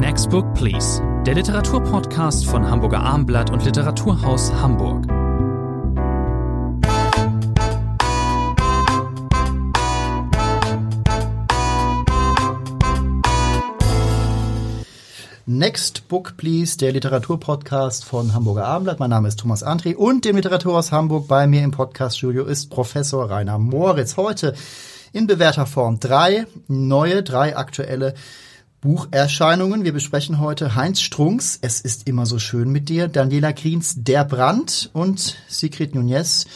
Next Book Please, der Literaturpodcast von Hamburger Armblatt und Literaturhaus Hamburg. Next Book Please, der Literaturpodcast von Hamburger Abendblatt. Mein Name ist Thomas André und dem Literaturhaus Hamburg bei mir im Podcaststudio ist Professor Rainer Moritz. Heute in bewährter Form drei neue, drei aktuelle Bucherscheinungen. Wir besprechen heute Heinz Strunks, Es ist immer so schön mit dir, Daniela Kriens, Der Brand und Sigrid Nunez,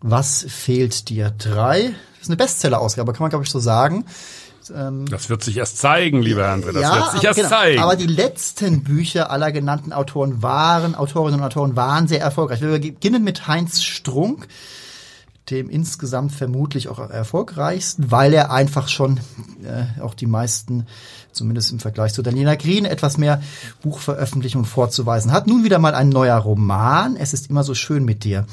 Was fehlt dir? Drei. Das ist eine Bestseller-Ausgabe, kann man glaube ich so sagen. Ähm, das wird sich erst zeigen, lieber André. Das ja, wird sich erst genau. zeigen. Aber die letzten Bücher aller genannten Autoren waren, Autorinnen und Autoren waren sehr erfolgreich. Wir beginnen mit Heinz Strunk, dem insgesamt vermutlich auch erfolgreichsten, weil er einfach schon äh, auch die meisten, zumindest im Vergleich zu Daniela Green, etwas mehr Buchveröffentlichungen vorzuweisen hat. Nun wieder mal ein neuer Roman. Es ist immer so schön mit dir.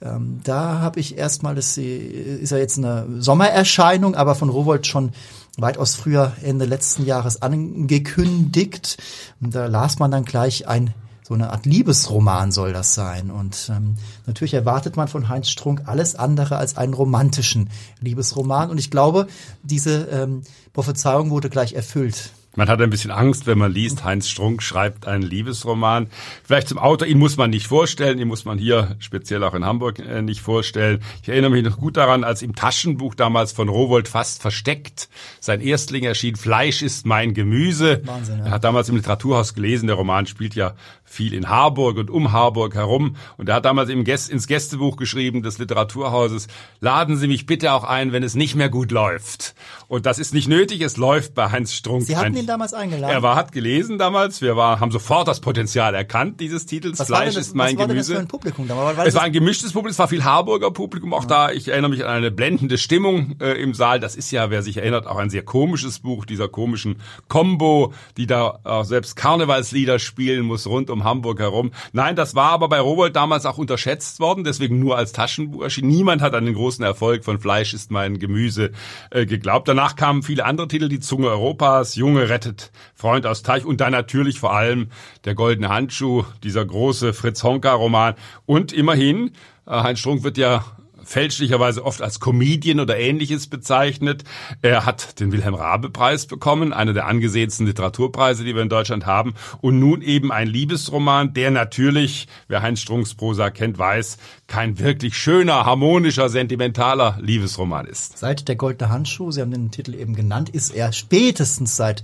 Ähm, da habe ich erstmal, das ist ja jetzt eine Sommererscheinung, aber von Rowold schon weitaus früher Ende letzten Jahres angekündigt. Und da las man dann gleich ein so eine Art Liebesroman soll das sein. Und ähm, natürlich erwartet man von Heinz Strunk alles andere als einen romantischen Liebesroman. Und ich glaube, diese ähm, Prophezeiung wurde gleich erfüllt. Man hat ein bisschen Angst, wenn man liest, Heinz Strunk schreibt einen Liebesroman. Vielleicht zum Autor, ihn muss man nicht vorstellen, ihn muss man hier speziell auch in Hamburg äh, nicht vorstellen. Ich erinnere mich noch gut daran, als im Taschenbuch damals von Rowold fast versteckt sein Erstling erschien, Fleisch ist mein Gemüse. Wahnsinn, ja. Er hat damals im Literaturhaus gelesen, der Roman spielt ja viel in Harburg und um Harburg herum. Und er hat damals im ins Gästebuch geschrieben des Literaturhauses, laden Sie mich bitte auch ein, wenn es nicht mehr gut läuft. Und das ist nicht nötig, es läuft bei Heinz Strunk. Sie hatten ihn damals eingeladen? Er war, hat gelesen damals, wir war, haben sofort das Potenzial erkannt dieses Titels, was Fleisch das, ist mein was war Gemüse. Denn das für ein Publikum damals? Es war ein gemischtes Publikum, es war viel Harburger Publikum auch ja. da. Ich erinnere mich an eine blendende Stimmung äh, im Saal. Das ist ja, wer sich erinnert, auch ein sehr komisches Buch, dieser komischen Combo, die da auch selbst Karnevalslieder spielen muss rund um Hamburg herum. Nein, das war aber bei Rowold damals auch unterschätzt worden, deswegen nur als Taschenbuch erschien. Niemand hat an den großen Erfolg von Fleisch ist mein Gemüse äh, geglaubt. Danach kamen viele andere Titel, die Zunge Europas, Junge rettet Freund aus Teich und dann natürlich vor allem der goldene Handschuh, dieser große Fritz Honka Roman und immerhin äh, Heinz Strunk wird ja fälschlicherweise oft als Comedian oder ähnliches bezeichnet. Er hat den Wilhelm Rabe Preis bekommen, einer der angesehensten Literaturpreise, die wir in Deutschland haben. Und nun eben ein Liebesroman, der natürlich, wer Heinz Strunks Prosa kennt, weiß, kein wirklich schöner, harmonischer, sentimentaler Liebesroman ist. Seit der Goldene Handschuh, Sie haben den Titel eben genannt, ist er spätestens seit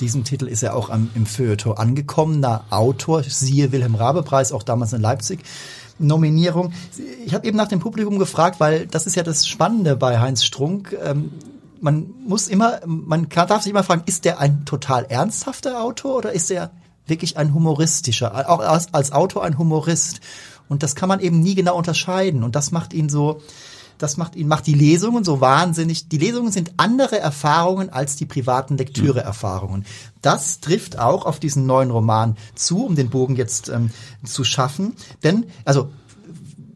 diesem Titel ist er auch am, im Feuilleton angekommener Autor, siehe Wilhelm Rabe Preis, auch damals in Leipzig. Nominierung. Ich habe eben nach dem Publikum gefragt, weil das ist ja das Spannende bei Heinz Strunk. Ähm, man muss immer, man kann, darf sich immer fragen, ist der ein total ernsthafter Autor oder ist er wirklich ein humoristischer, auch als, als Autor ein Humorist? Und das kann man eben nie genau unterscheiden. Und das macht ihn so, das macht ihn, macht die Lesungen so wahnsinnig. Die Lesungen sind andere Erfahrungen als die privaten Lektüreerfahrungen. Das trifft auch auf diesen neuen Roman zu, um den Bogen jetzt ähm, zu schaffen. Denn, also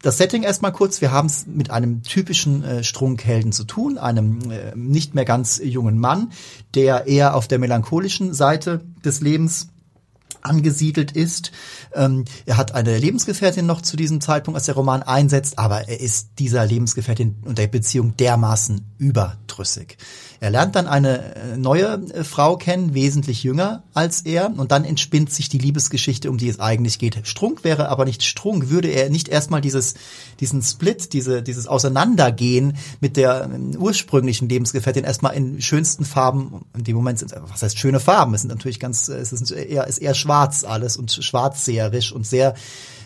das Setting erstmal kurz. Wir haben es mit einem typischen äh, Strunkhelden zu tun, einem äh, nicht mehr ganz jungen Mann, der eher auf der melancholischen Seite des Lebens angesiedelt ist. Ähm, er hat eine Lebensgefährtin noch zu diesem Zeitpunkt, als der Roman einsetzt, aber er ist dieser Lebensgefährtin und der Beziehung dermaßen überdrüssig. Er lernt dann eine äh, neue äh, Frau kennen, wesentlich jünger als er, und dann entspinnt sich die Liebesgeschichte, um die es eigentlich geht. Strunk wäre aber nicht Strunk, würde er nicht erstmal dieses, diesen Split, diese, dieses Auseinandergehen mit der ähm, ursprünglichen Lebensgefährtin erstmal in schönsten Farben, in dem Moment sind, was heißt schöne Farben? Es sind natürlich ganz, es ist eher, ist eher schwarz alles und schwarzseherisch und sehr,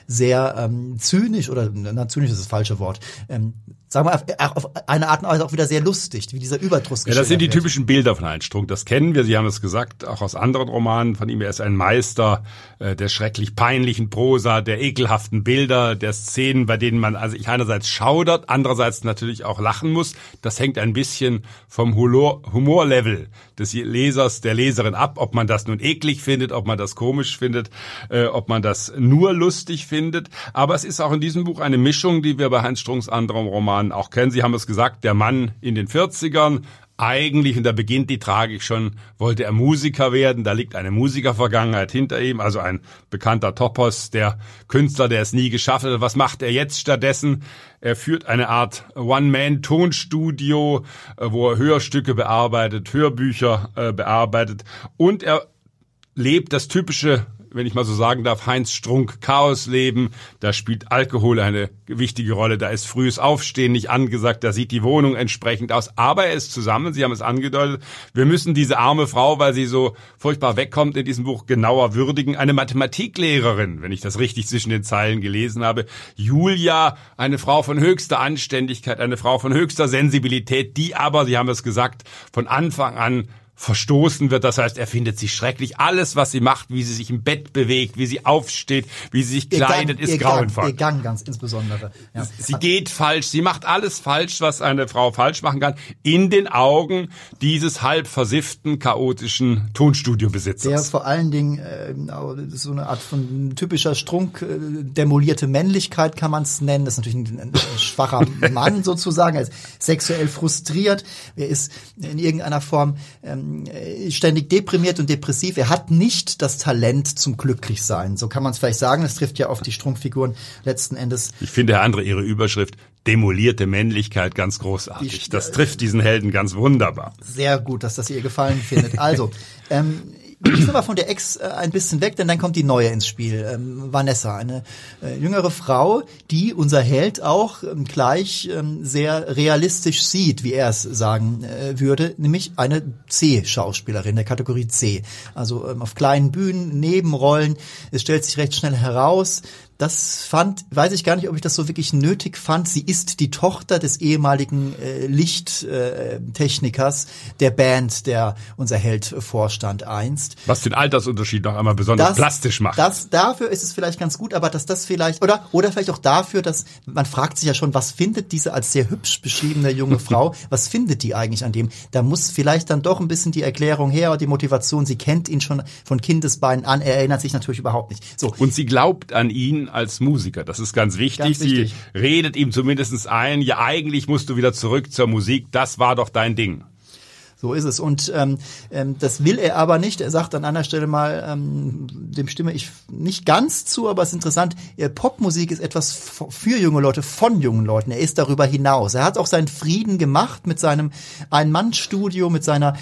sehr ähm, zynisch oder na, zynisch ist das falsche Wort. Ähm, sagen wir, auf eine Art und Weise auch wieder sehr lustig, wie dieser Überdruss Ja, das sind die wird. typischen Bilder von Heinz Strunk. Das kennen wir, Sie haben es gesagt, auch aus anderen Romanen von ihm. Er ist ein Meister äh, der schrecklich peinlichen Prosa, der ekelhaften Bilder, der Szenen, bei denen man also ich einerseits schaudert, andererseits natürlich auch lachen muss. Das hängt ein bisschen vom Humor, Humorlevel des Lesers, der Leserin ab, ob man das nun eklig findet, ob man das komisch findet, äh, ob man das nur lustig findet. Aber es ist auch in diesem Buch eine Mischung, die wir bei Heinz Strunks anderem Roman auch kennen. Sie haben es gesagt, der Mann in den 40ern, eigentlich, und da beginnt die Tragik schon, wollte er Musiker werden. Da liegt eine Musikervergangenheit hinter ihm, also ein bekannter Topos, der Künstler, der es nie geschafft hat. Was macht er jetzt stattdessen? Er führt eine Art One-Man-Tonstudio, äh, wo er Hörstücke bearbeitet, Hörbücher äh, bearbeitet und er lebt das typische wenn ich mal so sagen darf, Heinz Strunk Chaosleben. Da spielt Alkohol eine wichtige Rolle. Da ist frühes Aufstehen nicht angesagt. Da sieht die Wohnung entsprechend aus. Aber er ist zusammen. Sie haben es angedeutet. Wir müssen diese arme Frau, weil sie so furchtbar wegkommt in diesem Buch, genauer würdigen. Eine Mathematiklehrerin, wenn ich das richtig zwischen den Zeilen gelesen habe. Julia, eine Frau von höchster Anständigkeit, eine Frau von höchster Sensibilität, die aber, Sie haben es gesagt, von Anfang an verstoßen wird. Das heißt, er findet sie schrecklich. Alles, was sie macht, wie sie sich im Bett bewegt, wie sie aufsteht, wie sie sich kleidet, ist grauenvoll. Ihr Gang ganz insbesondere. Ja. Sie geht falsch. Sie macht alles falsch, was eine Frau falsch machen kann, in den Augen dieses halb versifften, chaotischen Tonstudiobesitzers. Der vor allen Dingen äh, so eine Art von typischer Strunk, äh, demolierte Männlichkeit kann man es nennen. Das ist natürlich ein, ein schwacher Mann sozusagen. Er ist sexuell frustriert. Er ist in irgendeiner Form ähm, äh, ständig deprimiert und depressiv. Er hat nicht das Talent zum Glücklichsein. So kann man es vielleicht sagen. Das trifft ja auf die Strumpfiguren letzten Endes. Ich finde, Herr Andre, Ihre Überschrift demolierte Männlichkeit ganz großartig. Das trifft diesen Helden ganz wunderbar. Sehr gut, dass das ihr gefallen findet. Also, ähm, gehen aber von der Ex äh, ein bisschen weg, denn dann kommt die neue ins Spiel. Ähm, Vanessa, eine äh, jüngere Frau, die unser Held auch ähm, gleich ähm, sehr realistisch sieht, wie er es sagen äh, würde, nämlich eine C-Schauspielerin der Kategorie C. Also ähm, auf kleinen Bühnen, Nebenrollen. Es stellt sich recht schnell heraus, das fand, weiß ich gar nicht, ob ich das so wirklich nötig fand. Sie ist die Tochter des ehemaligen äh, Lichttechnikers äh, der Band, der unser Held vorstand einst. Was den Altersunterschied noch einmal besonders das, plastisch macht. Das, dafür ist es vielleicht ganz gut, aber dass das vielleicht, oder, oder vielleicht auch dafür, dass, man fragt sich ja schon, was findet diese als sehr hübsch beschriebene junge Frau, was findet die eigentlich an dem? Da muss vielleicht dann doch ein bisschen die Erklärung her, die Motivation, sie kennt ihn schon von Kindesbeinen an, er erinnert sich natürlich überhaupt nicht. So. Und sie glaubt an ihn als Musiker. Das ist ganz wichtig. Ganz wichtig. Sie redet ihm zumindest ein, ja eigentlich musst du wieder zurück zur Musik, das war doch dein Ding. So ist es. Und ähm, ähm, das will er aber nicht. Er sagt an einer Stelle mal, ähm, dem stimme ich nicht ganz zu, aber es ist interessant, Popmusik ist etwas für junge Leute, von jungen Leuten. Er ist darüber hinaus. Er hat auch seinen Frieden gemacht mit seinem Ein-Mann-Studio, mit seiner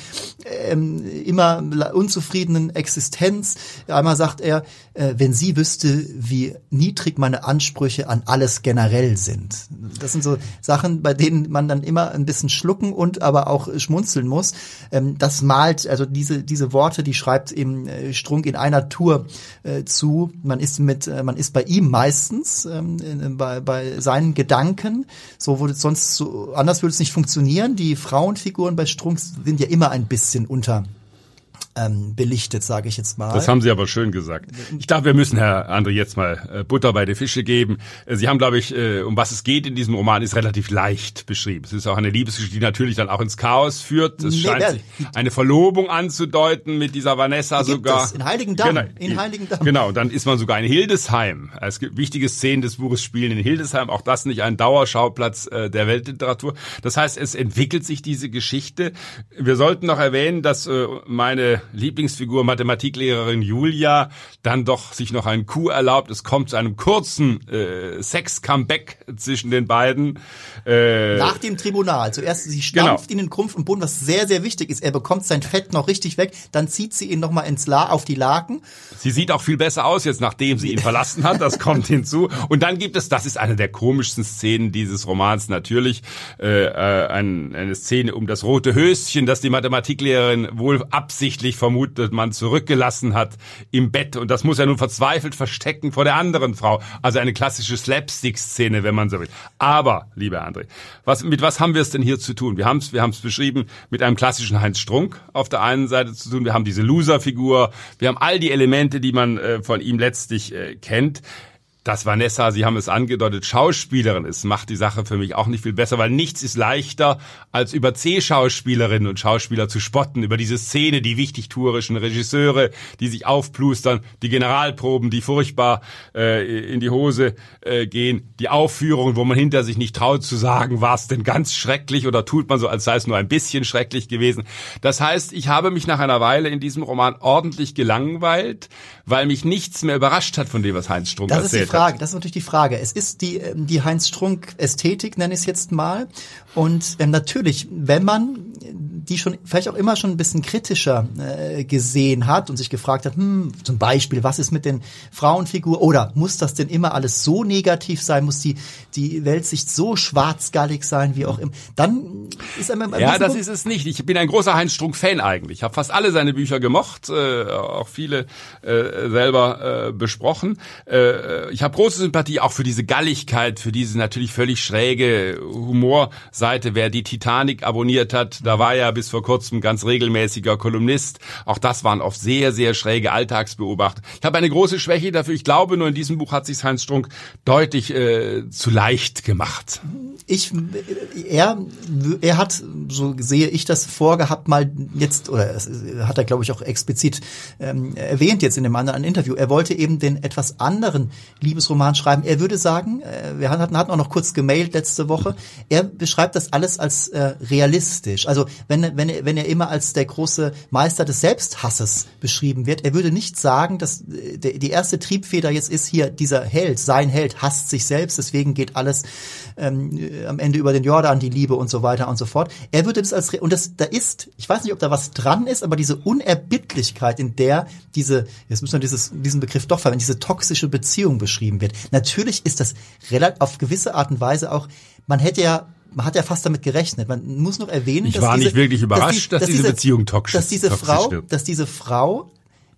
ähm, immer unzufriedenen Existenz. Einmal sagt er, äh, wenn sie wüsste, wie niedrig meine Ansprüche an alles generell sind. Das sind so Sachen, bei denen man dann immer ein bisschen schlucken und aber auch schmunzeln muss. Ähm, das malt, also diese, diese Worte, die schreibt ihm äh, Strunk in einer Tour äh, zu. Man ist mit, äh, man ist bei ihm meistens, ähm, in, bei, bei seinen Gedanken. So würde sonst so, anders würde es nicht funktionieren. Die Frauenfiguren bei Strunk sind ja immer ein bisschen unter ähm, belichtet, sage ich jetzt mal. Das haben Sie aber schön gesagt. Ich glaube, wir müssen Herr André jetzt mal äh, Butter bei die Fische geben. Äh, Sie haben, glaube ich, äh, um was es geht in diesem Roman, ist relativ leicht beschrieben. Es ist auch eine Liebesgeschichte, die natürlich dann auch ins Chaos führt. Es nee, scheint sich eine Verlobung anzudeuten mit dieser Vanessa sogar. Es in Heiligendamm. Genau, in Heiligendamm. Genau, dann ist man sogar in Hildesheim. Es gibt wichtige Szenen des Buches spielen in Hildesheim. Auch das nicht ein Dauerschauplatz der Weltliteratur. Das heißt, es entwickelt sich diese Geschichte. Wir sollten noch erwähnen, dass meine Lieblingsfigur Mathematiklehrerin Julia dann doch sich noch einen Coup erlaubt. Es kommt zu einem kurzen äh, Sex-Comeback zwischen den beiden. Äh, Nach dem Tribunal. Zuerst sie stampft genau. ihn in Krumpf und Boden, was sehr, sehr wichtig ist. Er bekommt sein Fett noch richtig weg. Dann zieht sie ihn nochmal ins La auf die Laken. Sie sieht auch viel besser aus jetzt, nachdem sie ihn verlassen hat. Das kommt hinzu. Und dann gibt es, das ist eine der komischsten Szenen dieses Romans natürlich, äh, äh, ein, eine Szene um das rote Höschen, das die Mathematiklehrerin wohl absichtlich eigentlich vermutet man zurückgelassen hat im Bett. Und das muss er nun verzweifelt verstecken vor der anderen Frau. Also eine klassische Slapstick-Szene, wenn man so will. Aber, lieber André, was, mit was haben wir es denn hier zu tun? Wir haben es wir haben's beschrieben mit einem klassischen Heinz Strunk auf der einen Seite zu tun. Wir haben diese Loser-Figur. Wir haben all die Elemente, die man äh, von ihm letztlich äh, kennt. Dass Vanessa, Sie haben es angedeutet, Schauspielerin ist, macht die Sache für mich auch nicht viel besser, weil nichts ist leichter, als über C-Schauspielerinnen und Schauspieler zu spotten, über diese Szene, die wichtigtuerischen Regisseure, die sich aufplustern, die Generalproben, die furchtbar äh, in die Hose äh, gehen, die Aufführungen, wo man hinter sich nicht traut zu sagen, war es denn ganz schrecklich oder tut man so, als sei es nur ein bisschen schrecklich gewesen. Das heißt, ich habe mich nach einer Weile in diesem Roman ordentlich gelangweilt, weil mich nichts mehr überrascht hat von dem, was Heinz Strunk erzählt Frage, das ist natürlich die Frage. Es ist die, ähm, die Heinz Strunk Ästhetik, nenne ich es jetzt mal. Und ähm, natürlich, wenn man die schon vielleicht auch immer schon ein bisschen kritischer äh, gesehen hat und sich gefragt hat, hm, zum Beispiel, was ist mit den Frauenfiguren oder muss das denn immer alles so negativ sein, muss die die Weltsicht so schwarzgallig sein, wie auch immer, dann ist einem Ja, das ist es nicht. Ich bin ein großer Heinz Strunk-Fan eigentlich. Ich habe fast alle seine Bücher gemocht, äh, auch viele äh, selber äh, besprochen. Äh, ich habe große Sympathie auch für diese Galligkeit, für diese natürlich völlig schräge Humorseite. Wer die Titanic abonniert hat, da war ja bis vor kurzem ganz regelmäßiger Kolumnist. Auch das waren oft sehr, sehr schräge Alltagsbeobachter. Ich habe eine große Schwäche dafür. Ich glaube, nur in diesem Buch hat sich Heinz Strunk deutlich äh, zu leicht gemacht. ich, er, er hat, so sehe ich das vorgehabt, mal jetzt, oder hat er, glaube ich, auch explizit ähm, erwähnt jetzt in dem anderen Interview, er wollte eben den etwas anderen Liebesroman schreiben. Er würde sagen, äh, wir hatten, hatten auch noch kurz gemailt letzte Woche, er beschreibt das alles als äh, realistisch. Also wenn, wenn, er, wenn er immer als der große Meister des Selbsthasses beschrieben wird, er würde nicht sagen, dass äh, der, die erste Triebfeder jetzt ist hier, dieser Held, sein Held hasst sich selbst, deswegen geht alles ähm, äh, am Ende über den Jordan, die Liebe und so weiter und so fort. Er würde das als, und das, da ist, ich weiß nicht, ob da was dran ist, aber diese Unerbittlichkeit, in der diese, jetzt müssen wir dieses, diesen Begriff doch verwenden, diese toxische Beziehung beschrieben wird. Natürlich ist das relativ, auf gewisse Art und Weise auch, man hätte ja man hat ja fast damit gerechnet. Man muss noch erwähnen, Ich dass war diese, nicht wirklich überrascht, dass diese Beziehung toxisch- dass diese toxisch Frau, wird. dass diese Frau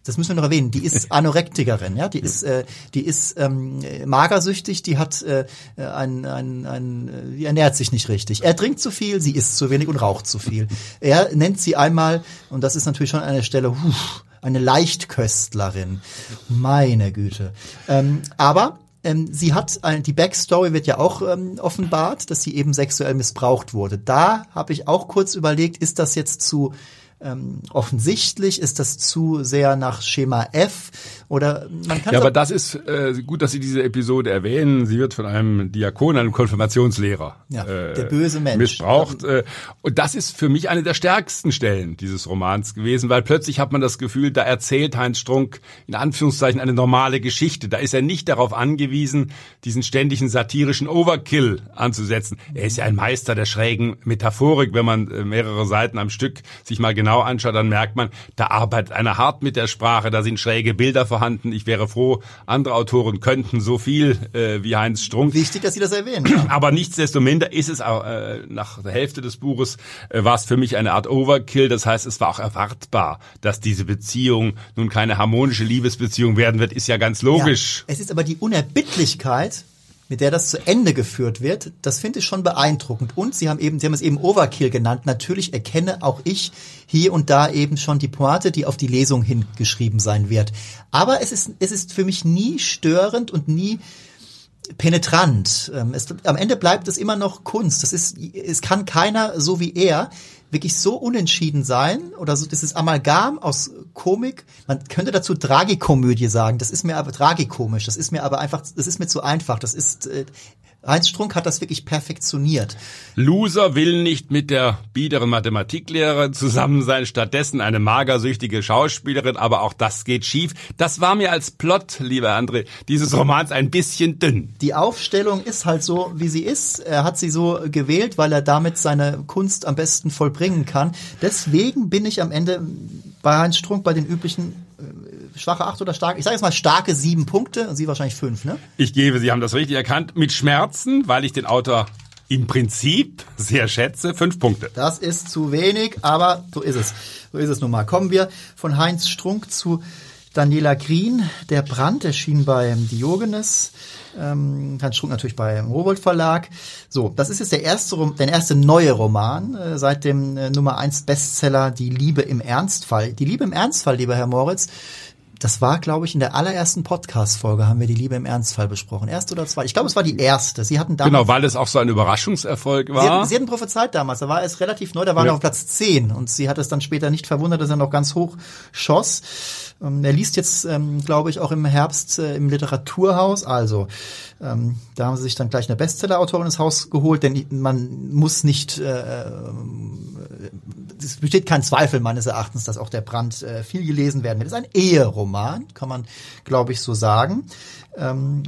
das müssen wir noch erwähnen, die ist Anorektikerin, ja, die ist, äh, die ist ähm, magersüchtig, die hat äh, ein, ein, ein, äh, die ernährt sich nicht richtig. Er trinkt zu viel, sie isst zu wenig und raucht zu viel. Er nennt sie einmal, und das ist natürlich schon eine Stelle, huh, eine Leichtköstlerin. Meine Güte. Ähm, aber ähm, sie hat ein, die Backstory wird ja auch ähm, offenbart, dass sie eben sexuell missbraucht wurde. Da habe ich auch kurz überlegt, ist das jetzt zu ähm, offensichtlich? Ist das zu sehr nach Schema F? Oder man kann Ja, aber das ist äh, gut, dass Sie diese Episode erwähnen. Sie wird von einem Diakon, einem Konfirmationslehrer, Ja, äh, der böse Mensch. missbraucht. Äh, und das ist für mich eine der stärksten Stellen dieses Romans gewesen, weil plötzlich hat man das Gefühl, da erzählt Heinz Strunk in Anführungszeichen eine normale Geschichte. Da ist er nicht darauf angewiesen, diesen ständigen satirischen Overkill anzusetzen. Er ist ja ein Meister der schrägen Metaphorik. Wenn man äh, mehrere Seiten am Stück sich mal genau anschaut, dann merkt man, da arbeitet einer hart mit der Sprache, da sind schräge Bilder vorhanden. Ich wäre froh, andere Autoren könnten so viel äh, wie Heinz Strunk. wichtig, dass Sie das erwähnen. Ja. Aber nichtsdestominder ist es äh, nach der Hälfte des Buches äh, war es für mich eine Art Overkill. Das heißt, es war auch erwartbar, dass diese Beziehung nun keine harmonische Liebesbeziehung werden wird, ist ja ganz logisch. Ja, es ist aber die Unerbittlichkeit, mit der das zu Ende geführt wird, das finde ich schon beeindruckend. Und Sie haben eben, Sie haben es eben Overkill genannt. Natürlich erkenne auch ich hier und da eben schon die Pointe, die auf die Lesung hingeschrieben sein wird. Aber es ist, es ist für mich nie störend und nie penetrant. Ähm, Es, am Ende bleibt es immer noch Kunst. Das ist, es kann keiner so wie er wirklich so unentschieden sein oder so, das ist Amalgam aus Komik. Man könnte dazu Tragikomödie sagen. Das ist mir aber tragikomisch. Das ist mir aber einfach, das ist mir zu einfach. Das ist, äh, Heinz Strunk hat das wirklich perfektioniert. Loser will nicht mit der biederen Mathematiklehrerin zusammen sein, stattdessen eine magersüchtige Schauspielerin, aber auch das geht schief. Das war mir als Plot, lieber André, dieses Romans ein bisschen dünn. Die Aufstellung ist halt so, wie sie ist. Er hat sie so gewählt, weil er damit seine Kunst am besten vollbringen kann. Deswegen bin ich am Ende bei Heinz Strunk bei den üblichen schwache acht oder starke, ich sage jetzt mal starke sieben Punkte und Sie wahrscheinlich fünf, ne? Ich gebe, Sie haben das richtig erkannt, mit Schmerzen, weil ich den Autor im Prinzip sehr schätze, fünf Punkte. Das ist zu wenig, aber so ist es. So ist es nun mal. Kommen wir von Heinz Strunk zu Daniela Green. Der Brand erschien bei Diogenes. Ähm, Heinz Strunk natürlich beim Rowold Verlag. So, das ist jetzt der erste, der erste neue Roman äh, seit dem äh, Nummer eins Bestseller Die Liebe im Ernstfall. Die Liebe im Ernstfall, lieber Herr Moritz, das war, glaube ich, in der allerersten Podcast-Folge haben wir die Liebe im Ernstfall besprochen. Erste oder zweite? Ich glaube, es war die erste. Sie hatten damals. Genau, weil es auch so ein Überraschungserfolg war. Sie hatten, Sie hatten prophezeit damals, da war es relativ neu, da war Ja. er auf Platz 10 und sie hat es dann später nicht verwundert, dass er noch ganz hoch schoss. Ähm, er liest jetzt, ähm, glaube ich, auch im Herbst äh, im Literaturhaus. Also, ähm, da haben sie sich dann gleich eine Bestseller-Autorin ins Haus geholt, denn man muss nicht, äh, es besteht kein Zweifel meines Erachtens, dass auch der Brand äh, viel gelesen werden wird. Es ist ein Eheroman, kann man, glaube ich, so sagen. Ähm,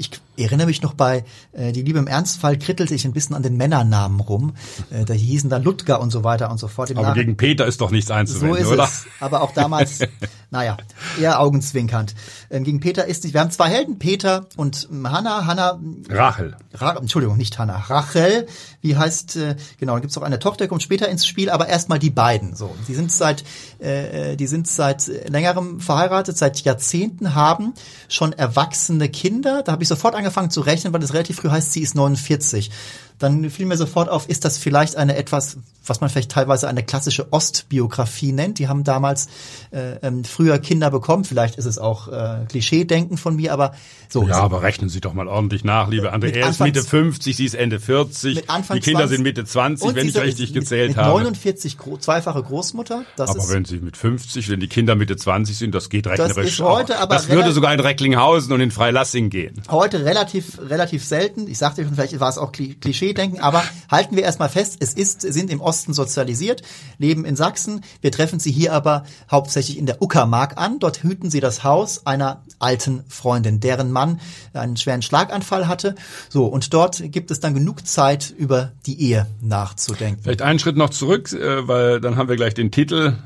ich erinnere mich noch bei äh, Die Liebe im Ernstfall krittelte ich ein bisschen an den Männernamen rum. Äh, da hießen dann Ludger und so weiter und so fort. Im Aber Nach- gegen Peter ist doch nichts so einzuwenden, ist oder? es. Aber auch damals, naja, eher augenzwinkernd. Ähm, gegen Peter ist nicht. Wir haben zwei Helden, Peter und Hanna. Hanna, Rachel. Ra Entschuldigung, nicht Hanna. Rachel, wie heißt, äh, genau, da gibt's auch eine Tochter, kommt später ins Spiel, aber erstmal die beiden. So, die sind seit, äh, die sind seit längerem verheiratet, seit Jahrzehnten, haben schon erwachsene Kinder. Da habe ich sofort angefangen zu rechnen, weil es relativ früh heißt, sie ist 49. Dann fiel mir sofort auf, ist das vielleicht eine etwas, was man vielleicht teilweise eine klassische Ostbiografie nennt. Die haben damals äh, ähm, früher Kinder bekommen. Vielleicht ist es auch äh, Klischee-Denken von mir, aber so. Ja, aber rechnen Sie doch mal ordentlich nach, liebe André. Er ist Mitte 50, sie ist Ende 40. mit Anfang die Kinder 20. sind Mitte 20, Und wenn ich richtig mit, gezählt mit habe. 49 gro zweifache Großmutter. Das Aber ist, wenn sie mit 50, wenn die Kinder Mitte 20 sind, das geht rechnerisch. ist heute aber das würde sogar in Recklinghausen und in Freilassing gehen. heute relativ relativ selten. Ich sagte schon, vielleicht war es auch Kli- Klischee-Denken, aber halten wir erstmal fest, es ist, sind im Osten sozialisiert, leben in Sachsen. Wir treffen sie hier aber hauptsächlich in der Uckermark an. Dort hüten sie das Haus einer alten Freundin, deren Mann einen schweren Schlaganfall hatte. So, und dort gibt es dann genug Zeit, über die Ehe nachzudenken. Vielleicht einen Schritt noch zurück, äh, weil dann haben wir gleich den Titel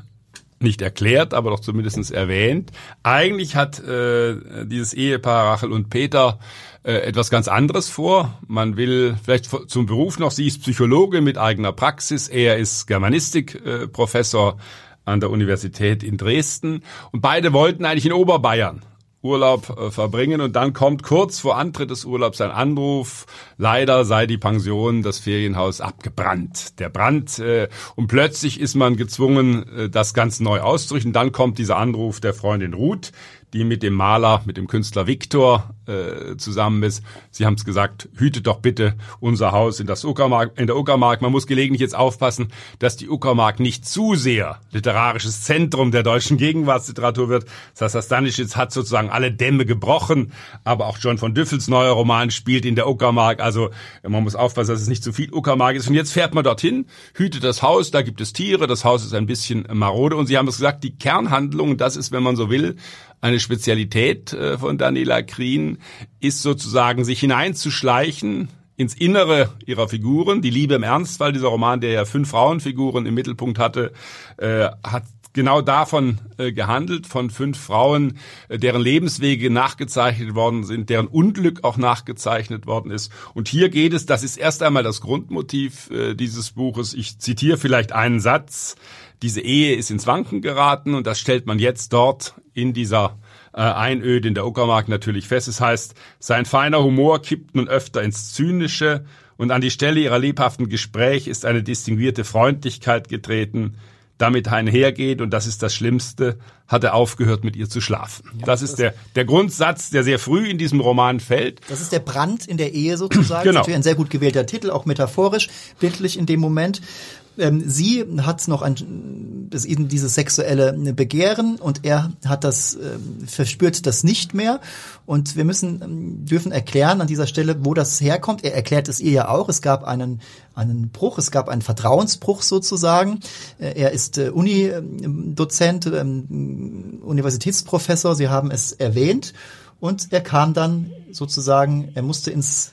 nicht erklärt, aber doch zumindest erwähnt. Eigentlich hat äh, dieses Ehepaar Rachel und Peter äh, etwas ganz anderes vor. Man will vielleicht zum Beruf noch, sie ist Psychologe mit eigener Praxis, er ist Germanistikprofessor äh, an der Universität in Dresden und beide wollten eigentlich in Oberbayern Urlaub äh, verbringen und dann kommt kurz vor Antritt des Urlaubs ein Anruf, leider sei die Pension, das Ferienhaus abgebrannt. Der Brand äh, und plötzlich ist man gezwungen, äh, das ganz neu auszurichten. Dann kommt dieser Anruf der Freundin Ruth, die mit dem Maler, mit dem Künstler Viktor äh, zusammen ist. Sie haben es gesagt, hütet doch bitte unser Haus in, das Uckermark, in der Uckermark. Man muss gelegentlich jetzt aufpassen, dass die Uckermark nicht zu sehr literarisches Zentrum der deutschen Gegenwartsliteratur wird. Sasa Stanisic hat sozusagen alle Dämme gebrochen, aber auch John von Düffels neuer Roman spielt in der Uckermark. Also man muss aufpassen, dass es nicht zu viel Uckermark ist. Und jetzt fährt man dorthin, hütet das Haus, da gibt es Tiere, das Haus ist ein bisschen marode. Und Sie haben es gesagt, die Kernhandlung, das ist, wenn man so will, eine Spezialität äh, von Daniela Krien ist sozusagen, sich hineinzuschleichen ins Innere ihrer Figuren. Die Liebe im Ernstfall, dieser Roman, der ja fünf Frauenfiguren im Mittelpunkt hatte, äh, hat genau davon äh, gehandelt, von fünf Frauen, deren Lebenswege nachgezeichnet worden sind, deren Unglück auch nachgezeichnet worden ist. Und hier geht es, das ist erst einmal das Grundmotiv dieses Buches. Ich zitiere vielleicht einen Satz. Diese Ehe ist ins Wanken geraten und das stellt man jetzt dort in dieser äh, Einöde in der Uckermark natürlich fest. Es heißt, sein feiner Humor kippt nun öfter ins Zynische und an die Stelle ihrer lebhaften Gespräch ist eine distinguierte Freundlichkeit getreten. Damit einhergeht, und das ist das Schlimmste, hat er aufgehört, mit ihr zu schlafen. das ist der, der Grundsatz, der sehr früh in diesem Roman fällt. Das ist der Brand in der Ehe sozusagen. Genau. Das ist natürlich ein sehr gut gewählter Titel, auch metaphorisch, bildlich in dem Moment. Ähm, sie hat noch ein, eben dieses sexuelle Begehren und er hat das, ähm, verspürt das nicht mehr. Und wir müssen, ähm, dürfen erklären an dieser Stelle, wo das herkommt. Er erklärt es ihr ja auch. Es gab einen, einen Bruch, es gab einen Vertrauensbruch sozusagen. Äh, Er ist äh, Uni-Dozent, ähm, Universitätsprofessor, Sie haben es erwähnt. Und er kam dann sozusagen, er musste ins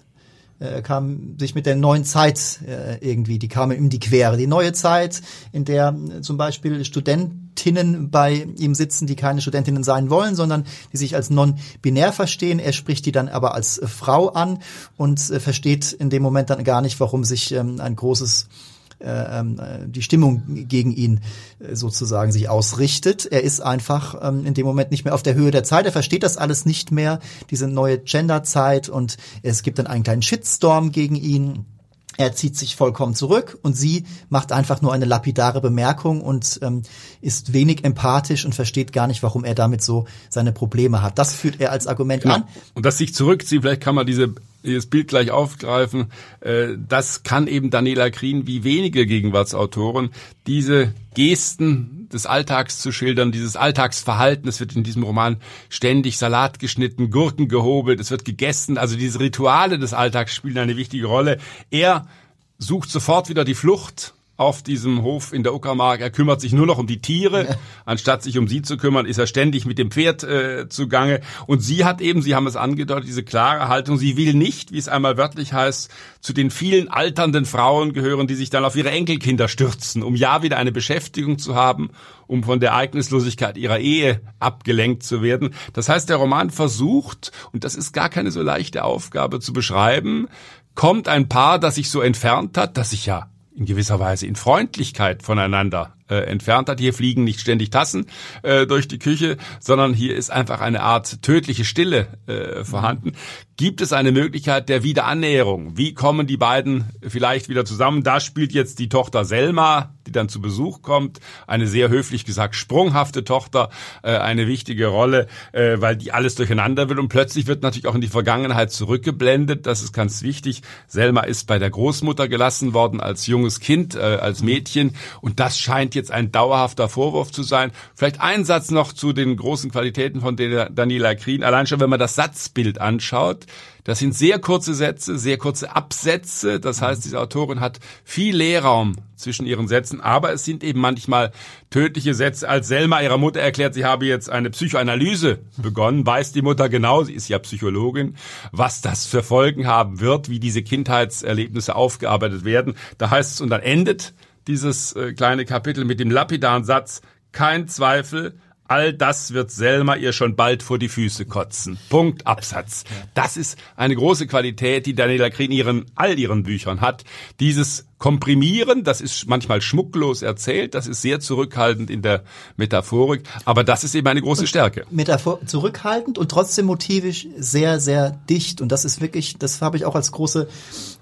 er kam sich mit der neuen Zeit äh, irgendwie, die kam ihm die Quere. Die neue Zeit, in der äh, zum Beispiel Studentinnen bei ihm sitzen, die keine Studentinnen sein wollen, sondern die sich als non-binär verstehen. Er spricht die dann aber als äh, Frau an und äh, versteht in dem Moment dann gar nicht, warum sich ähm, ein großes äh, ähm, äh, die Stimmung gegen ihn äh, sozusagen sich ausrichtet. Er ist einfach ähm, in dem Moment nicht mehr auf der Höhe der Zeit. Er versteht das alles nicht mehr, diese neue Genderzeit und es gibt dann einen kleinen Shitstorm gegen ihn. Er zieht sich vollkommen zurück und sie macht einfach nur eine lapidare Bemerkung und ähm, ist wenig empathisch und versteht gar nicht, warum er damit so seine Probleme hat. Das führt er als Argument genau. an. Und dass sich zurückzieht, vielleicht kann man diese dieses Bild gleich aufgreifen. Äh, das kann eben Daniela Krien wie wenige Gegenwartsautoren diese Gesten des Alltags zu schildern, dieses Alltagsverhalten. Es wird in diesem Roman ständig Salat geschnitten, Gurken gehobelt, es wird gegessen. Also diese Rituale des Alltags spielen eine wichtige Rolle. Er sucht sofort wieder die Flucht auf diesem Hof in der Uckermark. Er kümmert sich nur noch um die Tiere. Ja. Anstatt sich um sie zu kümmern, ist er ständig mit dem Pferd äh, zugange. Und sie hat eben, Sie haben es angedeutet, diese klare Haltung. Sie will nicht, wie es einmal wörtlich heißt, zu den vielen alternden Frauen gehören, die sich dann auf ihre Enkelkinder stürzen, um ja wieder eine Beschäftigung zu haben, um von der Ereignislosigkeit ihrer Ehe abgelenkt zu werden. Das heißt, der Roman versucht, und das ist gar keine so leichte Aufgabe zu beschreiben, kommt ein Paar, das sich so entfernt hat, das sich ja in gewisser Weise in Freundlichkeit voneinander äh, entfernt hat. Hier fliegen nicht ständig Tassen äh, durch die Küche, sondern hier ist einfach eine Art tödliche Stille äh, vorhanden. Gibt es eine Möglichkeit der Wiederannäherung? Wie kommen die beiden vielleicht wieder zusammen? Da spielt jetzt die Tochter Selma, die dann zu Besuch kommt, eine sehr höflich gesagt sprunghafte Tochter, äh, eine wichtige Rolle, äh, weil die alles durcheinander will und plötzlich wird natürlich auch in die Vergangenheit zurückgeblendet. Das ist ganz wichtig. Selma ist bei der Großmutter gelassen worden als junges Kind, äh, als Mädchen und das scheint jetzt ein dauerhafter Vorwurf zu sein. Vielleicht ein Satz noch zu den großen Qualitäten von Daniela Krien. Allein schon, wenn man das Satzbild anschaut, das sind sehr kurze Sätze, sehr kurze Absätze. Das heißt, diese Autorin hat viel Leerraum zwischen ihren Sätzen, aber es sind eben manchmal tödliche Sätze. Als Selma ihrer Mutter erklärt, sie habe jetzt eine Psychoanalyse begonnen, weiß die Mutter genau, sie ist ja Psychologin, was das für Folgen haben wird, wie diese Kindheitserlebnisse aufgearbeitet werden. Da heißt es, und dann endet dieses äh, kleine Kapitel mit dem lapidaren Satz, kein Zweifel, All das wird Selma ihr schon bald vor die Füße kotzen. Punkt, Absatz. Das ist eine große Qualität, die Daniela Krien in ihren, all ihren Büchern hat. Dieses Komprimieren, das ist manchmal schmucklos erzählt, das ist sehr zurückhaltend in der Metaphorik, aber das ist eben eine große Stärke. Metaphor zurückhaltend und trotzdem motivisch sehr, sehr dicht. Und das ist wirklich, das habe ich auch als große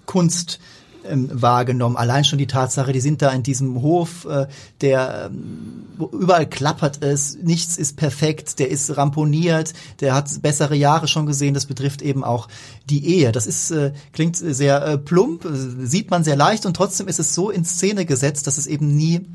Kunst ähm, wahrgenommen. Allein schon die Tatsache, die sind da in diesem Hof, äh, der ähm, überall klappert es, nichts ist perfekt, der ist ramponiert, der hat bessere Jahre schon gesehen. Das betrifft eben auch die Ehe. Das ist äh, klingt sehr äh, plump, sieht man sehr leicht und trotzdem ist es so in Szene gesetzt, dass es eben nie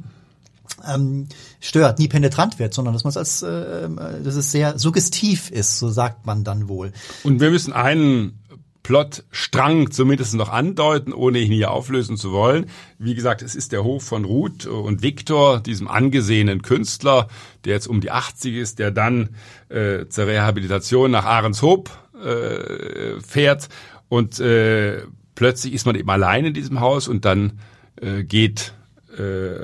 ähm, stört, nie penetrant wird, sondern dass man es als, äh, äh, dass es sehr suggestiv ist, so sagt man dann wohl. Und wir müssen einen Plotstrang zumindest noch andeuten, ohne ihn hier auflösen zu wollen. Wie gesagt, es ist der Hof von Ruth und Viktor, diesem angesehenen Künstler, der jetzt um die 80 ist, der dann äh, zur Rehabilitation nach Ahrenshoop äh, fährt und äh, plötzlich ist man eben allein in diesem Haus und dann äh, geht äh,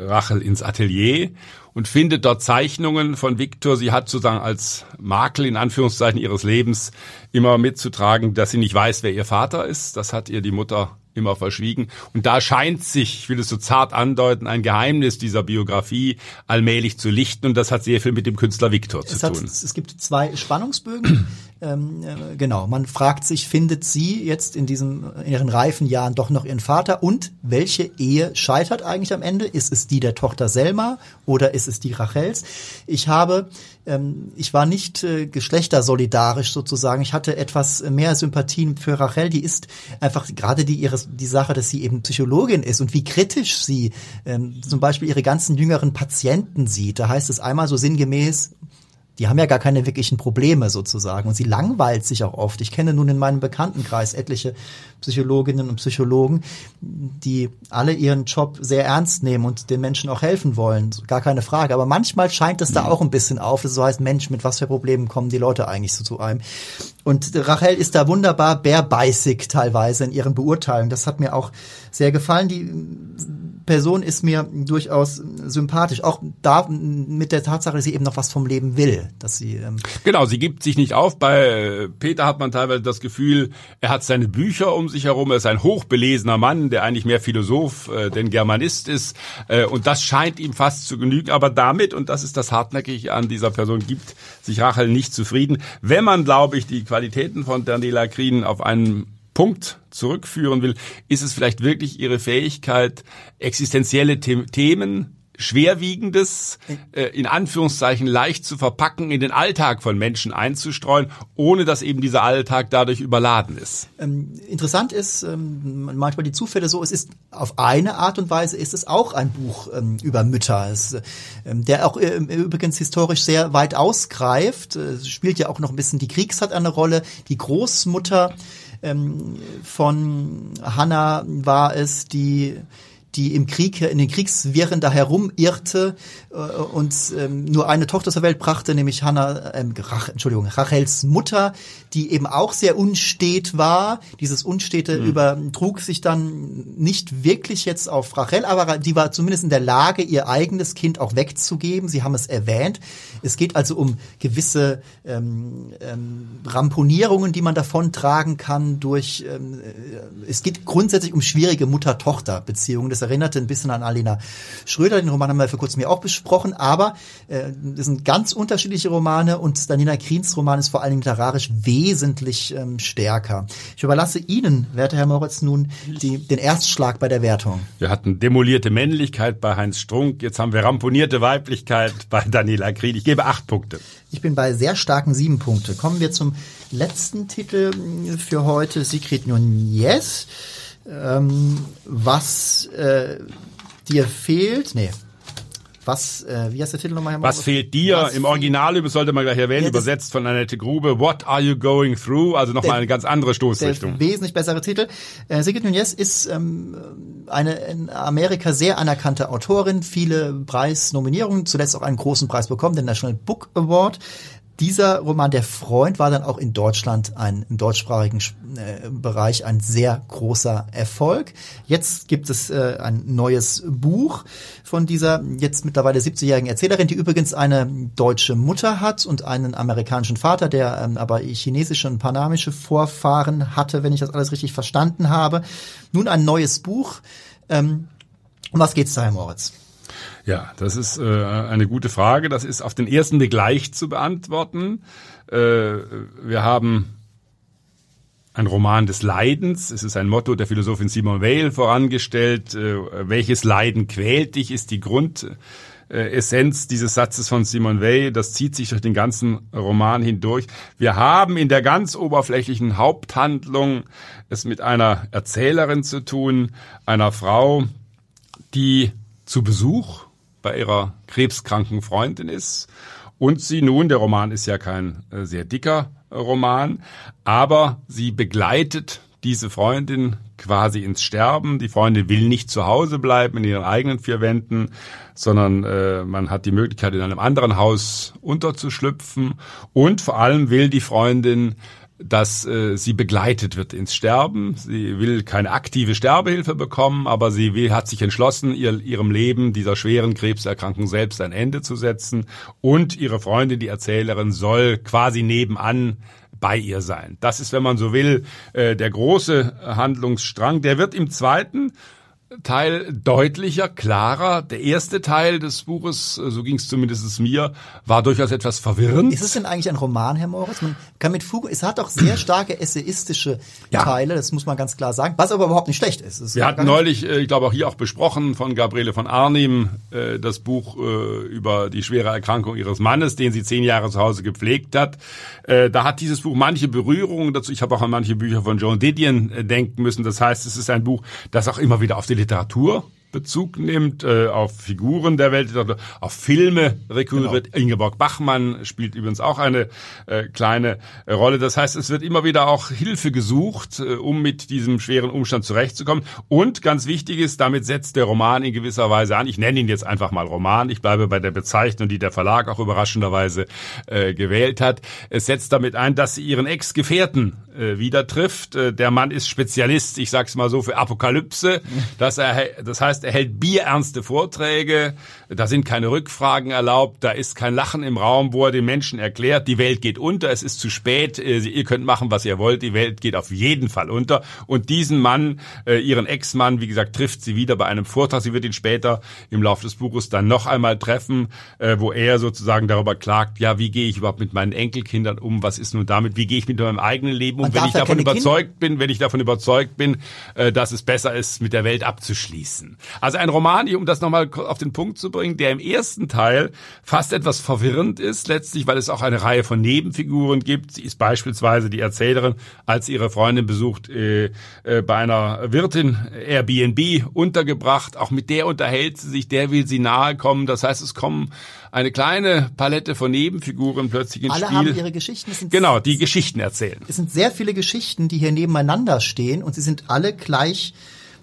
Rachel ins Atelier und findet dort Zeichnungen von Viktor. Sie hat sozusagen als Makel in Anführungszeichen ihres Lebens immer mitzutragen, dass sie nicht weiß, wer ihr Vater ist. Das hat ihr die Mutter immer verschwiegen. Und da scheint sich, ich will es so zart andeuten, ein Geheimnis dieser Biografie allmählich zu lichten. Und das hat sehr viel mit dem Künstler Viktor zu hat, tun. Es gibt zwei Spannungsbögen. Ähm, äh, genau, man fragt sich, findet sie jetzt in diesem in ihren reifen Jahren doch noch ihren Vater und welche Ehe scheitert eigentlich am Ende? Ist es die der Tochter Selma oder ist es die Rachels? Ich habe ähm, ich war nicht äh, geschlechtersolidarisch sozusagen. Ich hatte etwas mehr Sympathien für Rachel. Die ist einfach gerade die ihre die Sache, dass sie eben Psychologin ist und wie kritisch sie ähm, zum Beispiel ihre ganzen jüngeren Patienten sieht. Da heißt es einmal so sinngemäß, die haben ja gar keine wirklichen Probleme sozusagen. Und sie langweilt sich auch oft. Ich kenne nun in meinem Bekanntenkreis etliche Psychologinnen und Psychologen, die alle ihren Job sehr ernst nehmen und den Menschen auch helfen wollen. Gar keine Frage. Aber manchmal scheint es da auch ein bisschen auf, dass es so heißt, Mensch, mit was für Problemen kommen die Leute eigentlich so zu einem? Und Rachel ist da wunderbar bärbeißig teilweise in ihren Beurteilungen. Das hat mir auch sehr gefallen. Die Person ist mir durchaus sympathisch. Auch da mit der Tatsache, dass sie eben noch was vom Leben will. Dass sie, ähm genau, sie gibt sich nicht auf. Bei äh, Peter hat man teilweise das Gefühl, er hat seine Bücher um sich herum. Er ist ein hochbelesener Mann, der eigentlich mehr Philosoph äh, denn Germanist ist. Äh, und das scheint ihm fast zu genügen. Aber damit, und das ist das Hartnäckige an dieser Person, gibt sich Rachel nicht zufrieden. Wenn man, glaube ich, die Qualitäten von Daniela Krien auf einen Punkt zurückführen will, ist es vielleicht wirklich ihre Fähigkeit, existenzielle Themen Schwerwiegendes äh, in Anführungszeichen leicht zu verpacken, in den Alltag von Menschen einzustreuen, ohne dass eben dieser Alltag dadurch überladen ist. Ähm, interessant ist ähm, manchmal die Zufälle so, es ist auf eine Art und Weise ist es auch ein Buch ähm, über Mütter, es, ähm, der auch äh, übrigens historisch sehr weit ausgreift. Es spielt ja auch noch ein bisschen die Kriegszeit eine Rolle. Die Großmutter ähm, von Hannah war es, die die im Krieg, in den Kriegswirren da herumirrte äh, und ähm, nur eine Tochter zur Welt brachte, nämlich Hannah, ähm, Rach, Entschuldigung, Rachels Mutter, die eben auch sehr unstet war. Dieses Unstete mhm. übertrug sich dann nicht wirklich jetzt auf Rachel, aber die war zumindest in der Lage, ihr eigenes Kind auch wegzugeben. Sie haben es erwähnt. Es geht also um gewisse ähm, ähm, Ramponierungen, die man davon tragen kann durch, ähm, äh, es geht grundsätzlich um schwierige Mutter-Tochter-Beziehungen. Das erinnerte ein bisschen an Alina Schröder. Den Roman haben wir vor kurzem ja auch besprochen, aber äh, das sind ganz unterschiedliche Romane und Daniela Kriens Roman ist vor allen Dingen literarisch wesentlich ähm, stärker. Ich überlasse Ihnen, werter Herr Moritz, nun die, den Erstschlag bei der Wertung. Wir hatten demolierte Männlichkeit bei Heinz Strunk, jetzt haben wir ramponierte Weiblichkeit bei Daniela Krien. Ich gebe acht Punkte. Ich bin bei sehr starken sieben Punkte. Kommen wir zum letzten Titel für heute, Sigrid Nunez ähm, was äh, dir fehlt. Nee. Was, äh, wie heißt der Titel nochmal? Herr was fehlt dir? Was Im Original sollte man gleich erwähnen, ja, übersetzt von Annette Grube. What are you going through? Also nochmal eine ganz andere Stoßrichtung. Der wesentlich bessere Titel. Äh, Sigrid Nunez ist ähm, eine in Amerika sehr anerkannte Autorin, viele Preisnominierungen, zuletzt auch einen großen Preis bekommen, den National Book Award. Dieser Roman Der Freund war dann auch in Deutschland ein im deutschsprachigen äh, Bereich ein sehr großer Erfolg. Jetzt gibt es äh, ein neues Buch von dieser jetzt mittlerweile 70-jährigen Erzählerin, die übrigens eine deutsche Mutter hat und einen amerikanischen Vater, der ähm, aber chinesische und panamische Vorfahren hatte, wenn ich das alles richtig verstanden habe. Nun ein neues Buch. Ähm, um was geht's da, Herr Moritz? Ja, das ist äh, eine gute Frage. Das ist auf den ersten Blick leicht zu beantworten. Äh, wir haben ein Roman des Leidens. Es ist ein Motto der Philosophin Simone Weil vorangestellt. Äh, welches Leiden quält dich, ist die Grundessenz dieses Satzes von Simone Weil. Das zieht sich durch den ganzen Roman hindurch. Wir haben in der ganz oberflächlichen Haupthandlung es mit einer Erzählerin zu tun, einer Frau, die zu Besuch bei ihrer krebskranken Freundin ist und sie nun, der Roman ist ja kein äh, sehr dicker äh, Roman, aber sie begleitet diese Freundin quasi ins Sterben. Die Freundin will nicht zu Hause bleiben in ihren eigenen vier Wänden, sondern äh, man hat die Möglichkeit, in einem anderen Haus unterzuschlüpfen. Und vor allem will die Freundin dass äh, sie begleitet wird ins Sterben. Sie will keine aktive Sterbehilfe bekommen, aber sie will, hat sich entschlossen, ihr, ihrem Leben, dieser schweren Krebserkrankung selbst ein Ende zu setzen. Und ihre Freundin, die Erzählerin, soll quasi nebenan bei ihr sein. Das ist, wenn man so will, äh, der große Handlungsstrang. Der wird im zweiten Teil deutlicher, klarer. Der erste Teil des Buches, so ging es zumindest mir, war durchaus etwas verwirrend. Ist es denn eigentlich ein Roman, Herr Moritz? Man kann mit Fug, es hat auch sehr starke essayistische ja. Teile, das muss man ganz klar sagen, was aber überhaupt nicht schlecht ist. ist Wir hatten neulich, äh, ich glaube auch hier auch besprochen von Gabriele von Arnim, äh, das Buch äh, über die schwere Erkrankung ihres Mannes, den sie zehn Jahre zu Hause gepflegt hat. Da hat dieses Buch manche Berührungen dazu. Ich habe auch an manche Bücher von Joan Didion denken müssen. Das heißt, es ist ein Buch, das auch immer wieder auf die Literatur Bezug nimmt, äh, auf Figuren der Weltliteratur, auf Filme rekurriert. Genau. Ingeborg Bachmann spielt übrigens auch eine äh, kleine Rolle. Das heißt, es wird immer wieder auch Hilfe gesucht, äh, um mit diesem schweren Umstand zurechtzukommen. Und ganz wichtig ist, damit setzt der Roman in gewisser Weise an. Ich nenne ihn jetzt einfach mal Roman. Ich bleibe bei der Bezeichnung, die der Verlag auch überraschenderweise äh, gewählt hat. Es setzt damit ein, dass sie ihren Ex-Gefährten äh, wieder trifft. Äh, der Mann ist Spezialist, ich sag's mal so, für Apokalypse. Das, er, das heißt, er hält bierernste Vorträge, da sind keine Rückfragen erlaubt, da ist kein Lachen im Raum, wo er den Menschen erklärt, die Welt geht unter, es ist zu spät, äh, ihr könnt machen, was ihr wollt, die Welt geht auf jeden Fall unter. Und diesen Mann, äh, ihren Ex-Mann, wie gesagt, trifft sie wieder bei einem Vortrag. Sie wird ihn später im Laufe des Buches dann noch einmal treffen, wo er sozusagen darüber klagt, ja, wie gehe ich überhaupt mit meinen Enkelkindern um, was ist nun damit, wie gehe ich mit meinem eigenen Leben um, Und wenn ich davon überzeugt bin, wenn ich davon überzeugt bin, äh, dass es besser ist, mit der Welt abzuschließen. Also ein Roman, um das nochmal auf den Punkt zu bringen, der im ersten Teil fast etwas verwirrend ist, letztlich, weil es auch eine Reihe von Nebenfiguren gibt. Sie ist beispielsweise die Erzählerin, als ihre Freundin besucht, äh, äh, bei einer Wirtin Airbnb untergebracht. Auch mit der unterhält sie sich, der will sie nahe kommen. Das heißt, es kommen eine kleine Palette von Nebenfiguren plötzlich ins Alle Spiel. haben ihre Geschichten. Es sind, Genau, die Geschichten erzählen. es sind sehr viele Geschichten, die hier nebeneinander stehen und sie sind alle gleich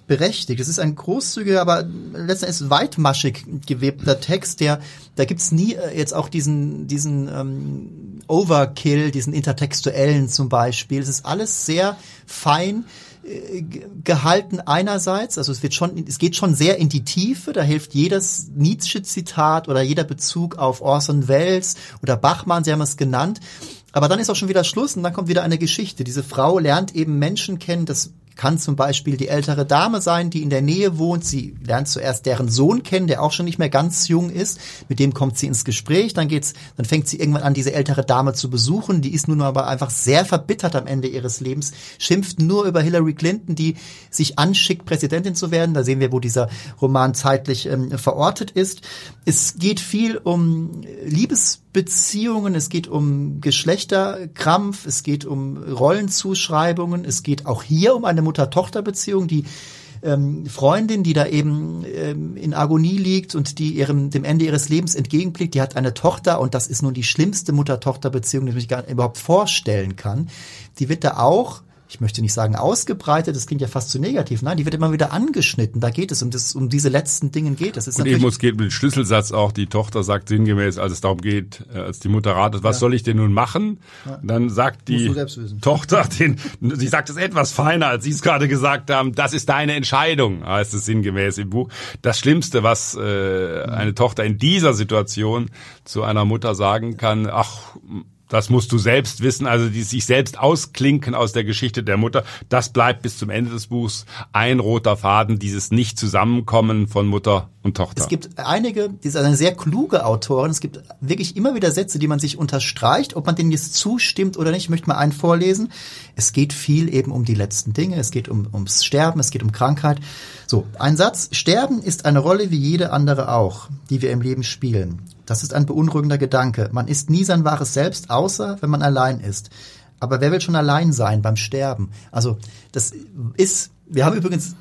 berechtigt. Es ist ein großzügiger, aber letztendlich weitmaschig gewebter Text, der da gibt's nie äh, jetzt auch diesen diesen ähm, Overkill, diesen intertextuellen zum Beispiel. Es ist alles sehr fein gehalten einerseits, also es wird schon, es geht schon sehr in die Tiefe, da hilft jedes Nietzsche-Zitat oder jeder Bezug auf Orson Welles oder Bachmann, Sie haben es genannt, aber dann ist auch schon wieder Schluss und dann kommt wieder eine Geschichte. Diese Frau lernt eben Menschen kennen, das kann zum Beispiel die ältere Dame sein, die in der Nähe wohnt. Sie lernt zuerst deren Sohn kennen, der auch schon nicht mehr ganz jung ist. Mit dem kommt sie ins Gespräch. Dann geht's, dann fängt sie irgendwann an, diese ältere Dame zu besuchen. Die ist nun aber einfach sehr verbittert am Ende ihres Lebens, schimpft nur über Hillary Clinton, die sich anschickt, Präsidentin zu werden. Da sehen wir, wo dieser Roman zeitlich ähm, verortet ist. Es geht viel um Liebesbeziehungen, es geht um Geschlechterkrampf, es geht um Rollenzuschreibungen, es geht auch hier um eine Mutter-Tochter-Beziehung, die ähm, Freundin, die da eben ähm, in Agonie liegt und die ihrem dem Ende ihres Lebens entgegenblickt, die hat eine Tochter und das ist nun die schlimmste Mutter-Tochter-Beziehung, die man sich gar überhaupt vorstellen kann. Die wird da auch ich möchte nicht sagen ausgebreitet, das klingt ja fast zu negativ. Nein, die wird immer wieder angeschnitten. Da geht es um das, um diese letzten Dingen geht. Das ist Und eben, es geht mit dem Schlüsselsatz auch, die Tochter sagt sinngemäß, als es darum geht, äh, als die Mutter ratet, was soll ich denn nun machen? Dann sagt die. Tochter, den, sie sagt es etwas feiner, als Sie es gerade gesagt haben, das ist deine Entscheidung, heißt es sinngemäß im Buch. Das Schlimmste, was äh, eine Tochter in dieser Situation zu einer Mutter sagen kann, ach, das musst du selbst wissen, also die sich selbst ausklinken aus der Geschichte der Mutter, das bleibt bis zum Ende des Buchs ein roter Faden, dieses Nicht-Zusammenkommen von Mutter und Tochter. Es gibt einige, die ist eine sehr kluge Autorin. Es gibt wirklich immer wieder Sätze, die man sich unterstreicht, ob man denen jetzt zustimmt oder nicht. Ich möchte mal einen vorlesen. Es geht viel eben um die letzten Dinge. Es geht um, ums Sterben, es geht um Krankheit. So, ein Satz. Sterben ist eine Rolle wie jede andere auch, die wir im Leben spielen. Das ist ein beunruhigender Gedanke. Man ist nie sein wahres Selbst, außer wenn man allein ist. Aber wer will schon allein sein beim Sterben? Also, das ist, wir haben übrigens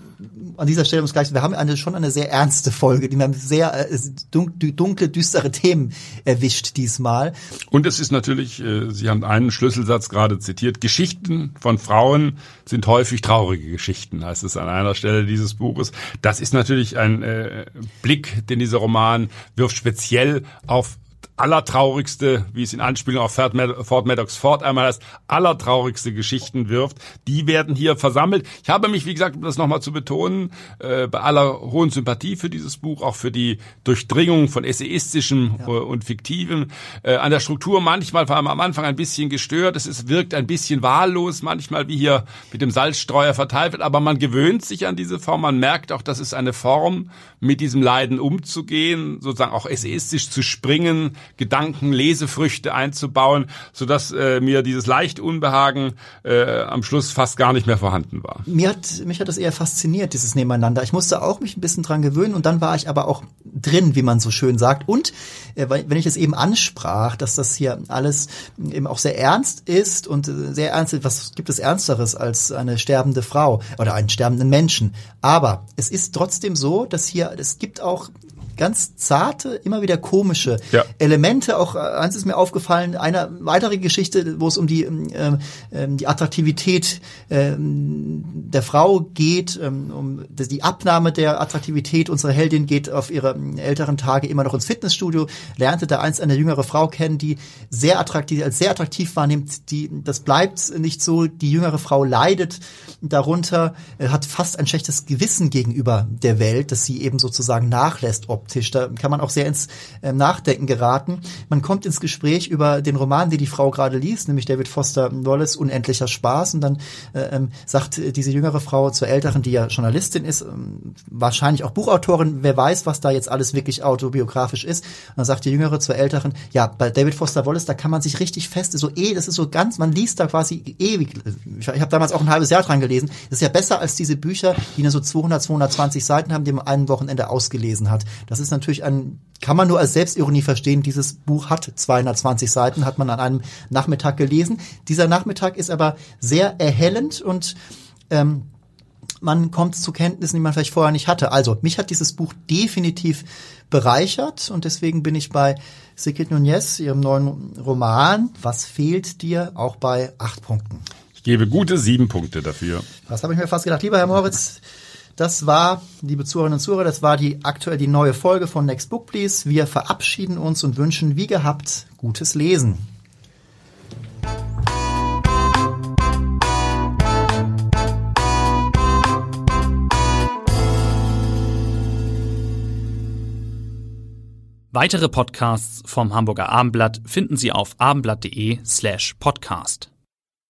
an dieser Stelle muss gleich, wir haben eine, schon eine sehr ernste Folge, die wir haben sehr äh, dunkle, düstere Themen erwischt diesmal. Und es ist natürlich, äh, Sie haben einen Schlüsselsatz gerade zitiert, Geschichten von Frauen sind häufig traurige Geschichten, heißt es an einer Stelle dieses Buches. Das ist natürlich ein äh, Blick, den dieser Roman wirft speziell auf allertraurigste, wie es in Anspielung auf Fort Fort Maddox Ford einmal heißt, allertraurigste Geschichten wirft. Die werden hier versammelt. Ich habe mich, wie gesagt, um das nochmal zu betonen, äh, bei aller hohen Sympathie für dieses Buch, auch für die Durchdringung von essaistischem äh, und fiktivem, äh, an der Struktur manchmal, vor allem am Anfang, ein bisschen gestört. Es ist, wirkt ein bisschen wahllos, manchmal wie hier mit dem Salzstreuer verteilt wird, aber man gewöhnt sich an diese Form. Man merkt auch, das ist eine Form, mit diesem Leiden umzugehen, sozusagen auch essayistisch zu springen, Gedanken, Lesefrüchte einzubauen, sodass äh, mir dieses leicht Unbehagen äh, am Schluss fast gar nicht mehr vorhanden war. Mir hat, mich hat das eher fasziniert, dieses Nebeneinander. Ich musste auch mich ein bisschen dran gewöhnen und dann war ich aber auch drin, wie man so schön sagt. Und äh, wenn ich es eben ansprach, dass das hier alles eben auch sehr ernst ist und äh, sehr ernst ist, was gibt es Ernsteres als eine sterbende Frau oder einen sterbenden Menschen? Aber es ist trotzdem so, dass hier, es gibt auch ganz zarte, immer wieder komische Ja. Elemente. Auch äh, eins ist mir aufgefallen, eine weitere Geschichte, wo es um die, ähm, ähm, die Attraktivität ähm, der Frau geht, ähm, um die Abnahme der Attraktivität. Unsere Heldin geht auf ihre ähm, älteren Tage immer noch ins Fitnessstudio, lernte da einst eine jüngere Frau kennen, die sehr attraktiv, als sehr attraktiv wahrnimmt. Die, das bleibt nicht so. Die jüngere Frau leidet darunter, äh, hat fast ein schlechtes Gewissen gegenüber der Welt, dass sie eben sozusagen nachlässt, ob Schreibtisch. Da kann man auch sehr ins äh, Nachdenken geraten. Man kommt ins Gespräch über den Roman, den die Frau gerade liest, nämlich David Foster Wallace, Unendlicher Spaß. Und dann äh, ähm, sagt diese jüngere Frau zur älteren, die ja Journalistin ist, ähm, wahrscheinlich auch Buchautorin, wer weiß, was da jetzt alles wirklich autobiografisch ist. Und dann sagt die jüngere zur älteren, ja, bei David Foster Wallace, da kann man sich richtig fest, so eh, das ist so ganz, man liest da quasi ewig. Ich, ich habe damals auch ein halbes Jahr dran gelesen. Das ist ja besser als diese Bücher, die nur so 200, 220 Seiten haben, die man einen Wochenende ausgelesen hat. Das ist natürlich ein, kann man nur als Selbstironie verstehen. Dieses Buch hat 220 Seiten, hat man an einem Nachmittag gelesen. Dieser Nachmittag ist aber sehr erhellend und ähm, man kommt zu Kenntnissen, die man vielleicht vorher nicht hatte. Also, mich hat dieses Buch definitiv bereichert und deswegen bin ich bei Sigrid Nunez, ihrem neuen Roman, Was fehlt dir, auch bei acht Punkten. Ich gebe gute sieben Punkte dafür. Das habe ich mir fast gedacht. Lieber Herr Moritz, das war, liebe Zuhörerinnen und Zuhörer, das war die aktuell die neue Folge von Next Book Please. Wir verabschieden uns und wünschen, wie gehabt, gutes Lesen. Weitere Podcasts vom Hamburger Abendblatt finden Sie auf abendblatt.de slash podcast.